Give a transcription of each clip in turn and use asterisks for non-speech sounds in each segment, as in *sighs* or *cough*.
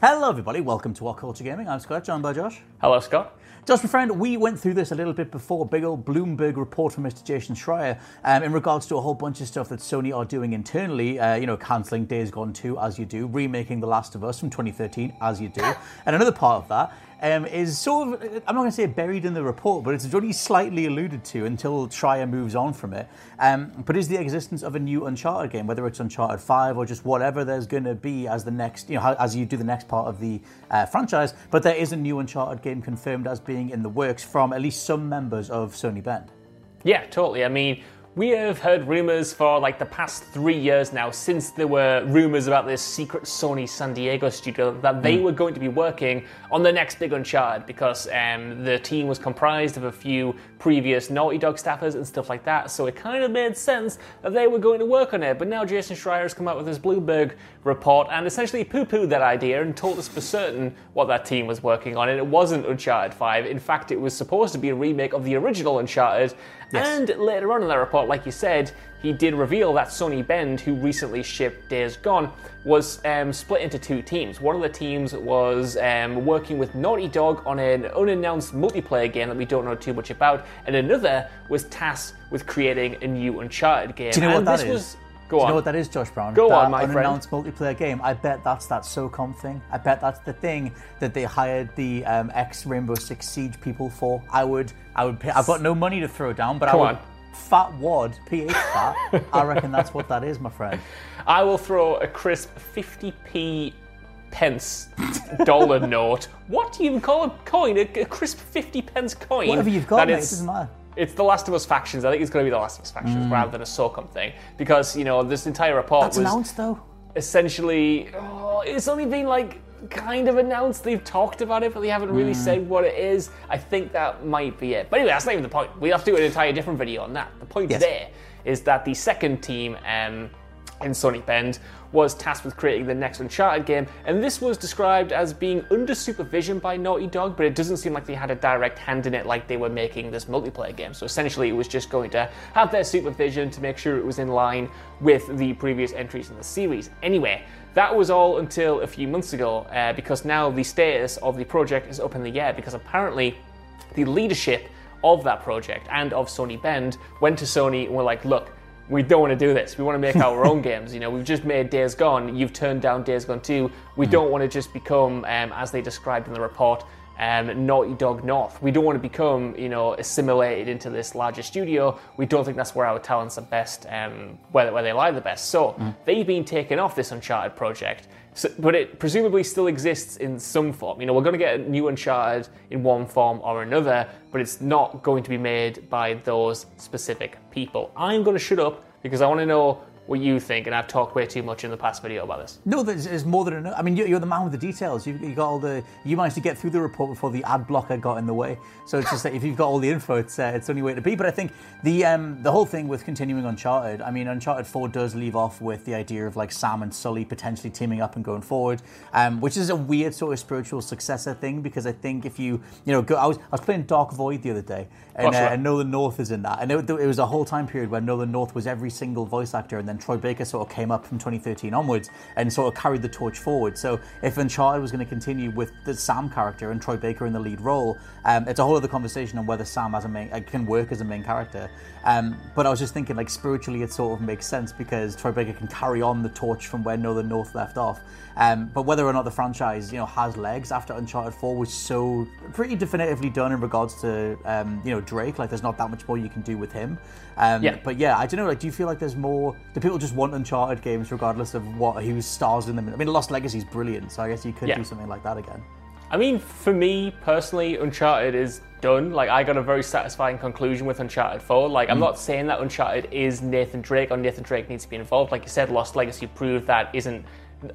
Hello, everybody. Welcome to What Culture Gaming. I'm Scott, joined by Josh. Hello, Scott. Josh, my friend, we went through this a little bit before. Big old Bloomberg report from Mr. Jason Schreier um, in regards to a whole bunch of stuff that Sony are doing internally. Uh, you know, cancelling Days Gone 2, as you do, remaking The Last of Us from 2013, as you do. *laughs* And another part of that um, is sort of, I'm not going to say buried in the report, but it's only slightly alluded to until Schreier moves on from it. Um, but is the existence of a new Uncharted game, whether it's Uncharted 5 or just whatever there's going to be as the next, you know, as you do the next part of the uh, franchise. But there is a new Uncharted game confirmed as being in the works from at least some members of Sony Bend. Yeah, totally. I mean, we have heard rumors for like the past three years now, since there were rumors about this secret Sony San Diego studio, that they mm. were going to be working on the next big Uncharted because um, the team was comprised of a few previous Naughty Dog staffers and stuff like that. So it kind of made sense that they were going to work on it. But now Jason Schreier has come out with his Bloomberg report and essentially poo pooed that idea and told us for certain what that team was working on. And it wasn't Uncharted 5. In fact, it was supposed to be a remake of the original Uncharted. Yes. And later on in that report, like you said, he did reveal that Sony Bend, who recently shipped Days Gone, was um, split into two teams. One of the teams was um, working with Naughty Dog on an unannounced multiplayer game that we don't know too much about, and another was tasked with creating a new Uncharted game. Do you know and what that is? Go Do you know what that is, Josh Brown? Go that on, my unannounced multiplayer game. I bet that's that SOCOM thing. I bet that's the thing that they hired the um, ex Rainbow Six Siege people for. I would, I would. Pay, I've got no money to throw down, but Come I would. on. Fat wad, PH fat. I reckon that's what that is, my friend. *laughs* I will throw a crisp 50p pence dollar *laughs* note. What do you even call a coin? A, a crisp 50 pence coin? Whatever you've got, that mate, it is- doesn't matter. It's the Last of Us factions. I think it's going to be the Last of Us factions rather than a SOCOM thing. Because, you know, this entire report That's was announced though. essentially. Oh, it's only been like kind of announced. They've talked about it, but they haven't really said what it is. I think that might be it. But anyway, that's not even the point. We have to do an entire different video on that. The point Yes. today is that the second team um, in Sony Bend was tasked with creating the next Uncharted game, and this was described as being under supervision by Naughty Dog, but it doesn't seem like they had a direct hand in it like they were making this multiplayer game. So essentially, it was just going to have their supervision to make sure it was in line with the previous entries in the series. Anyway, that was all until a few months ago, uh, because now the status of the project is up in the air, because apparently the leadership of that project and of Sony Bend went to Sony and were like, look, we don't want to do this. We want to make our own games. You know, we've just made Days Gone. You've turned down Days Gone 2. We don't want to just become, um, as they described in the report, um, Naughty Dog North. We don't want to become, you know, assimilated into this larger studio. We don't think that's where our talents are best, um, where, where they lie the best. So they've been taken off this Uncharted project. So, but it presumably still exists in some form. You know, we're going to get a new Uncharted in one form or another, but it's not going to be made by those specific people. I'm going to shut up because I want to know what you think, and I've talked way too much in the past video about this. No, there's, there's more than enough. I mean, you're, you're the man with the details. You've, you got all the. You managed to get through the report before the ad blocker got in the way. So it's just that if you've got all the info, it's uh, it's the only way to be. But I think the um, the whole thing with continuing Uncharted. I mean, Uncharted Four does leave off with the idea of like Sam and Sully potentially teaming up and going forward, um, which is a weird sort of spiritual successor thing because I think if you you know go, I was I was playing Dark Void the other day and, uh, right. and Nolan North is in that, and it, it was a whole time period where Nolan North was every single voice actor, and then then Troy Baker sort of came up from 2013 onwards and sort of carried the torch forward. So if Uncharted was going to continue with the Sam character and Troy Baker in the lead role, um, it's a whole other conversation on whether Sam as a main, uh, can work as a main character. Um, but I was just thinking, like spiritually, it sort of makes sense because Troy Baker can carry on the torch from where Nolan North left off. Um, but whether or not the franchise, you know, has legs after Uncharted 4 was so pretty definitively done in regards to, um, you know, Drake. Like, there's not that much more you can do with him. Um, yeah. But yeah, I don't know. Like, do you feel like there's more? Do people just want Uncharted games regardless of what who stars in them? I mean, Lost Legacy is brilliant, so I guess you could Yeah. do something like that again. I mean, for me personally, Uncharted is done. Like, I got a very satisfying conclusion with Uncharted 4. Like, I'm mm. not saying that Uncharted is Nathan Drake or Nathan Drake needs to be involved. Like you said, Lost Legacy proved that isn't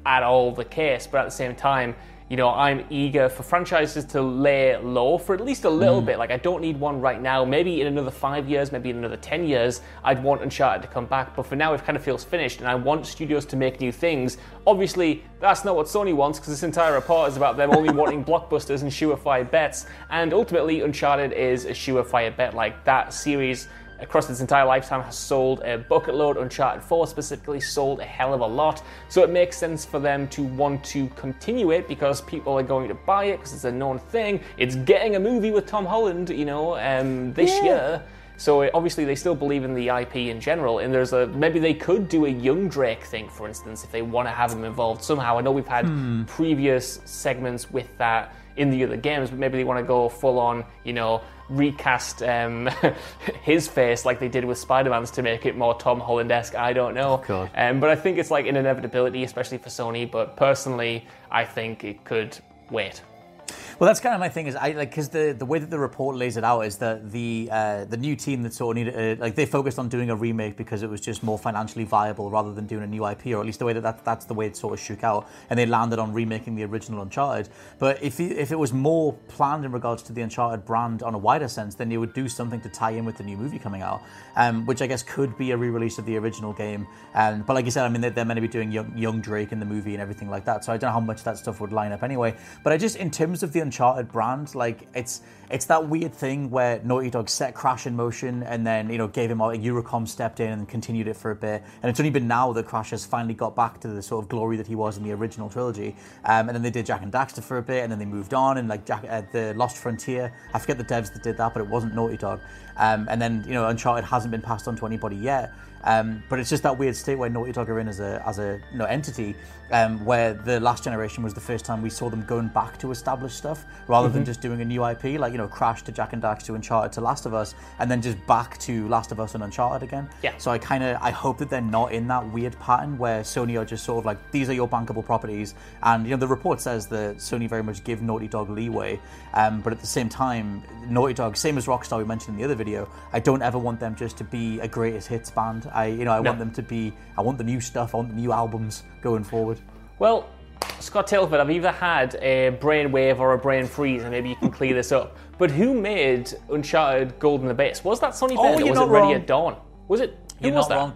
at all the case. But at the same time, you know, I'm eager for franchises to lay low for at least a little mm. bit. Like, I don't need one right now. Maybe in another five years, maybe in another 10 years, I'd want Uncharted to come back. But for now, it kind of feels finished, and I want studios to make new things. Obviously, that's not what Sony wants, because this entire report is about them only *laughs* wanting blockbusters and surefire bets. And ultimately, Uncharted is a surefire bet. Like, that series across its entire lifetime has sold a bucket load. Uncharted 4 specifically sold a hell of a lot. So it makes sense for them to want to continue it because people are going to buy it because it's a known thing. It's getting a movie with Tom Holland, you know, um, this Yeah. year. So obviously they still believe in the IP in general, and there's a maybe they could do a young Drake thing, for instance, if they want to have him involved somehow. I know we've had previous segments with that in the other games, but maybe they want to go full on, you know, recast um, *laughs* his face like they did with Spider-Man's to make it more Tom Holland-esque. I don't know, um, but I think it's like an inevitability, especially for Sony. But personally, I think it could wait. Well, that's kind of my thing. Is I like because the the way that the report lays it out is that the uh, the new team that sort of needed uh, like they focused on doing a remake because it was just more financially viable rather than doing a new IP, or at least the way that, that that's the way it sort of shook out, and they landed on remaking the original Uncharted. But if you, if it was more planned in regards to the Uncharted brand on a wider sense, then you would do something to tie in with the new movie coming out, um, which I guess could be a re-release of the original game. Um, but like you said, I mean they're, they're to be doing young, young Drake in the movie and everything like that, so I don't know how much that stuff would line up anyway. But I just in terms of the Uncharted brand, like it's it's that weird thing where Naughty Dog set Crash in motion and then you know gave him like Eurocom stepped in and continued it for a bit, and it's only been now that Crash has finally got back to the sort of glory that he was in the original trilogy. Um, and then they did Jak and Daxter for a bit, and then they moved on and like Jak, uh, the Lost Frontier. I forget the devs that did that, but it wasn't Naughty Dog. Um, and then you know Uncharted hasn't been passed on to anybody yet. Um, but it's just that weird state where Naughty Dog are in as a as a you know, entity, um, where the last generation was the first time we saw them going back to established stuff rather than just doing a new IP, like you know Crash to Jak and Dax to Uncharted to Last of Us, and then just back to Last of Us and Uncharted again. Yeah. So I kind of I hope that they're not in that weird pattern where Sony are just sort of like these are your bankable properties, and you know the report says that Sony very much give Naughty Dog leeway, um, but at the same time Naughty Dog, same as Rockstar we mentioned in the other video, I don't ever want them just to be a greatest hits band. I you know I No. want them to be I want the new stuff, I want the new albums going forward. Well, Scott Tailford, I've either had a brainwave or a brain freeze, and maybe you can clear this up. But who made Uncharted Golden Abyss? Was that Sony Oh, Bend or was it Ready wrong. at Dawn? Was it? Who You're was not that? wrong.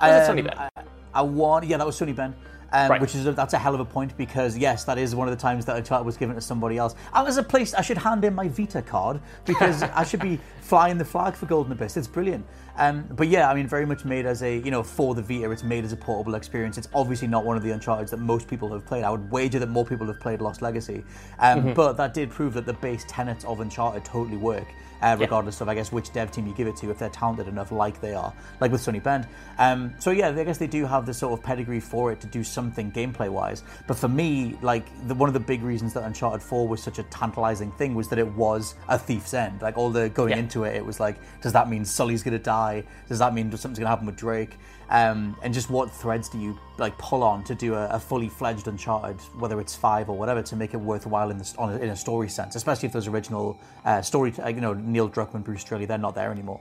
Was it Sony Um, Bend? I, I want, yeah, that was Sony Bend. Um, Right. Which is a, that's a hell of a point because yes, that is one of the times that Uncharted was given to somebody else. I was a place I should hand in my Vita card because *laughs* I should be flying the flag for Golden Abyss. It's brilliant. Um, but yeah, I mean, very much made as a you know for the Vita. It's made as a portable experience. It's obviously not one of the Uncharted that most people have played. I would wager that more people have played Lost Legacy. Um, But that did prove that the base tenets of Uncharted totally work uh, regardless of I guess which dev team you give it to, if they're talented enough, like they are, like with Sony Bend. Um, so yeah, I guess they do have the sort of pedigree for it to do something gameplay wise. But for me, like the, one of the big reasons that Uncharted 4 was such a tantalizing thing was that it was a thief's end. Like all the going Yeah. into it, it was like, does that mean Sully's gonna die? Does that mean something's gonna happen with Drake? Um, and just what threads do you like pull on to do a, a fully fledged Uncharted, whether it's five or whatever, to make it worthwhile in the, a, in a story sense, especially if those original uh, story, uh, you know, Neil Druckmann, Bruce Straley, they're not there anymore.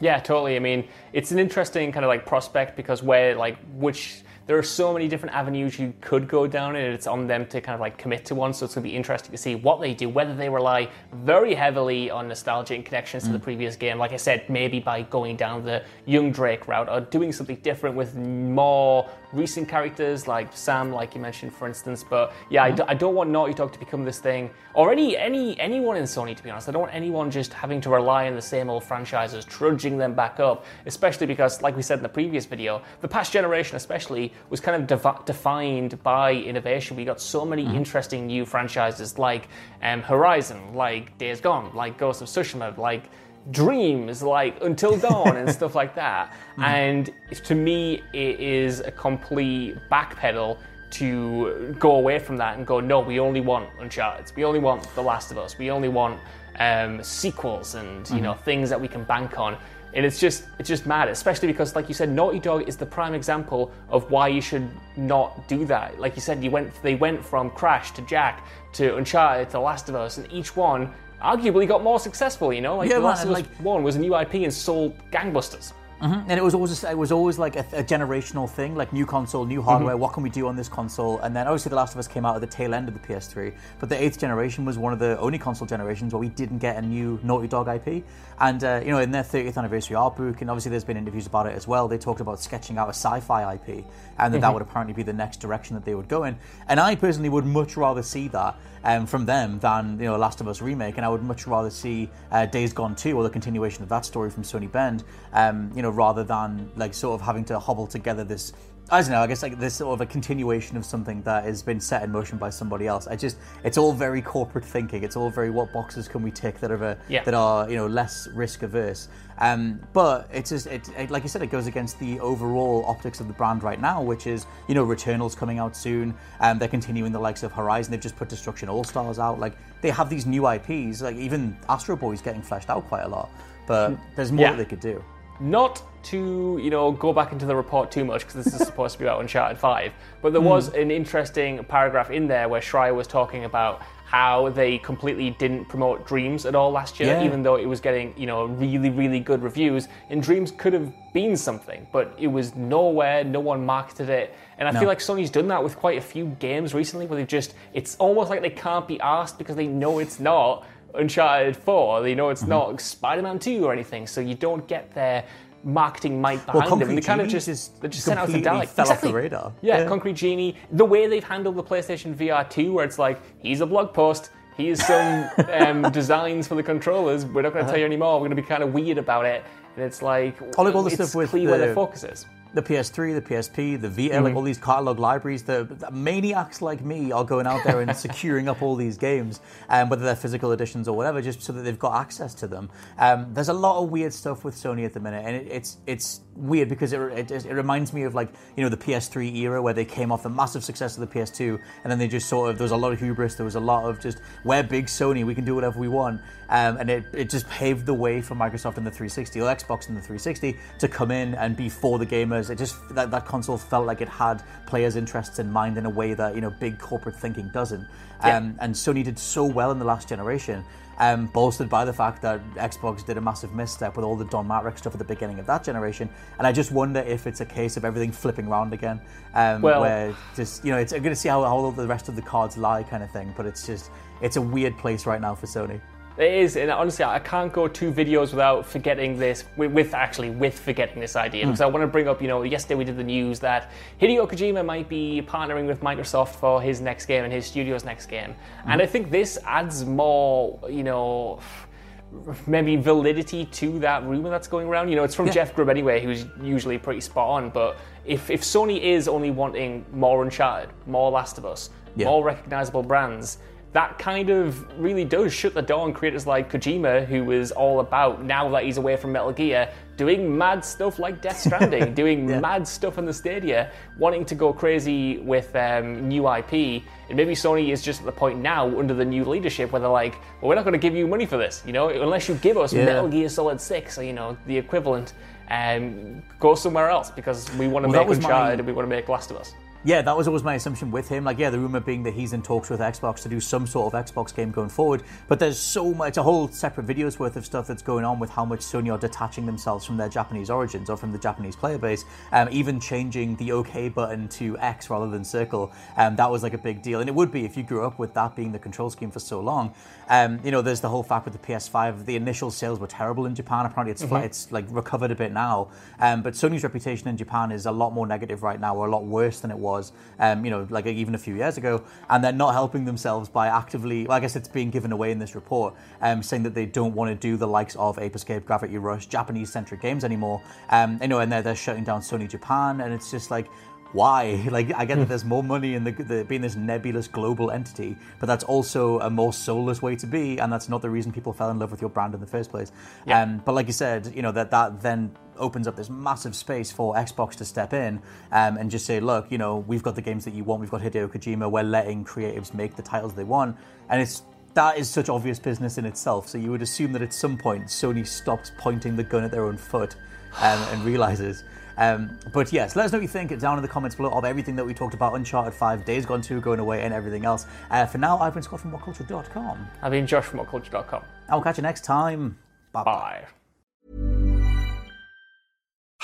Yeah, totally. I mean, it's an interesting kind of like prospect because where like which there are so many different avenues you could go down, and it's on them to kind of like commit to one. So it's going to be interesting to see what they do, whether they rely very heavily on nostalgia and connections to the mm. previous game. Like I said, maybe by going down the young Drake route or doing something different with more recent characters like Sam, like you mentioned, for instance. But yeah, I, d- I don't want Naughty Dog to become this thing, or any any anyone in Sony, to be honest. I don't want anyone just having to rely on the same old franchises, trudging them back up. Especially because, like we said in the previous video, the past generation, especially, was kind of devi- defined by innovation. We got so many interesting new franchises like um, Horizon, like Days Gone, like Ghost of Tsushima, like dreams like Until Dawn and *laughs* stuff like that. And to me, it is a complete backpedal to go away from that and go, no, we only want Uncharted. We only want The Last of Us. We only want um, sequels and you know things that we can bank on. And it's just it's just mad, especially because, like you said, Naughty Dog is the prime example of why you should not do that. Like you said, you went they went from Crash to Jak to Uncharted to The Last of Us, and each one arguably got more successful. You know, like Yeah, The Last of Us like- One was a new IP and sold gangbusters. And it was always it was always like a, a generational thing, like new console, new hardware. What can we do on this console? And then obviously, The Last of Us came out at the tail end of the PS3, but the eighth generation was one of the only console generations where we didn't get a new Naughty Dog IP. And uh, you know, in their 30th anniversary art book, and obviously there's been interviews about it as well. They talked about sketching out a sci-fi IP, and that that would apparently be the next direction that they would go in. And I personally would much rather see that um, from them than you know Last of Us remake, and I would much rather see uh, Days Gone 2 or the continuation of that story from Sony Bend, um, you know, rather than like sort of having to hobble together this. I don't know. I guess like this sort of a continuation of something that has been set in motion by somebody else. I just, it's all very corporate thinking. It's all very what boxes can we tick that are uh, Yeah. that are you know less risk averse. Um, but it's just, it, it, like I said, it goes against the overall optics of the brand right now, which is you know Returnal's coming out soon. Um, they're continuing the likes of Horizon. They've just put Destruction All Stars out. Like they have these new IPs. Like even Astro Bot's getting fleshed out quite a lot. But there's more Yeah. that they could do. Not to you know go back into the report too much because this is supposed to be about Uncharted Five, but there hmm. was an interesting paragraph in there where Schreier was talking about how they completely didn't promote Dreams at all last year, Yeah. even though it was getting you know really really good reviews. And Dreams could have been something, but it was nowhere. No one marketed it, and I feel like Sony's done that with quite a few games recently, where they've just it's almost like they can't be asked because they know it's not. Uncharted 4, You know it's Mm-hmm. not Spider Man 2 or anything, so you don't get their marketing might Well, behind them. And they kind of Genie just, just they just sent out to die. fell off the radar. Yeah, Yeah. Concrete Genie, the way they've handled the PlayStation VR 2, where it's like, here's a blog post, here's some *laughs* um, designs for the controllers, we're not going to tell you anymore, we're going to be kind of weird about it. And it's like, like all the stuff with clear where the- their focus is. The PS3, the PSP, the Vita, Mm-hmm. like all these catalog libraries. The, the maniacs like me are going out there and *laughs* securing up all these games, um, whether they're physical editions or whatever, just so that they've got access to them. Um, there's a lot of weird stuff with Sony at the minute, and it, it's it's weird because it, it it reminds me of like you know the PS3 era where they came off the massive success of the PS2, and then they just sort of there was a lot of hubris, there was a lot of just we're big Sony, we can do whatever we want, um, and it, it just paved the way for Microsoft and the 360 or Xbox and the 360 to come in and be for the gamers. It just that, that console felt like it had players' interests in mind in a way that you know big corporate thinking doesn't. Um, and Sony did so well in the last generation, um, bolstered by the fact that Xbox did a massive misstep with all the Don Mattrick stuff at the beginning of that generation. And I just wonder if it's a case of everything flipping around again, um, Well- where just you know it's I'm going to see how, how the rest of the cards lie, kind of thing. But it's just it's a weird place right now for Sony. It is, and honestly, I can't go two videos without forgetting this. With, with actually, with forgetting this idea, because hmm. I want to bring up. You know, yesterday we did the news that Hideo Kojima might be partnering with Microsoft for his next game and his studio's next game, hmm. and I think this adds more. You know. Maybe validity to that rumor that's going around. You know, it's from Jeff Grubb anyway, who's usually pretty spot on. But if, if Sony is only wanting more Uncharted, more Last of Us, Yeah. more recognizable brands, that kind of really does shut the door on creators like Kojima, who was all about now that he's away from Metal Gear, doing mad stuff like Death Stranding, *laughs* doing mad stuff in the Stadia, wanting to go crazy with um, new IP. And maybe Sony is just at the point now under the new leadership where they're like, well, we're not going to give you money for this, you know, unless you give us Yeah. Metal Gear Solid 6, or, you know, the equivalent. Um, go somewhere else because we want to Well, make was my- Uncharted and we want to make Last of Us. Yeah, that was always my assumption with him. Like, yeah, the rumor being that he's in talks with Xbox to do some sort of Xbox game going forward. But there's so much, a whole separate videos worth of stuff that's going on with how much Sony are detaching themselves from their Japanese origins or from the Japanese player base. Um, even changing the OK button to X rather than circle. Um, that was like a big deal. And it would be if you grew up with that being the control scheme for so long. Um, you know, there's the whole fact with the PS5, the initial sales were terrible in Japan. Apparently, it's, mm-hmm. it's like recovered a bit now. Um, but Sony's reputation in Japan is a lot more negative right now, or a lot worse than it was. Um, you know, like even a few years ago, and they're not helping themselves by actively. Well, I guess it's being given away in this report, um, saying that they don't want to do the likes of Ape Escape, Gravity Rush, Japanese-centric games anymore. Um, you know, and they're they're shutting down Sony Japan, and it's just like why? *laughs* Like, I get that hmm. there's more money in the, the, being this nebulous global entity, but that's also a more soulless way to be, and that's not the reason people fell in love with your brand in the first place. Yeah. Um, but like you said, you know that that then opens up this massive space for Xbox to step in um, and just say, look, you know, we've got the games that you want, we've got Hideo Kojima, we're letting creatives make the titles they want, and it's that is such obvious business in itself. So you would assume that at some point Sony stops pointing the gun at their own foot um, and *sighs* realizes um, but yes, let us know what you think down in the comments below of everything that we talked about Uncharted 5, Days Gone 2, Going Away, and everything else. Uh, for now, I've been Scott from WhatCulture.com. I've been Josh from WhatCulture.com. I'll catch you next time. Bye-bye. Bye.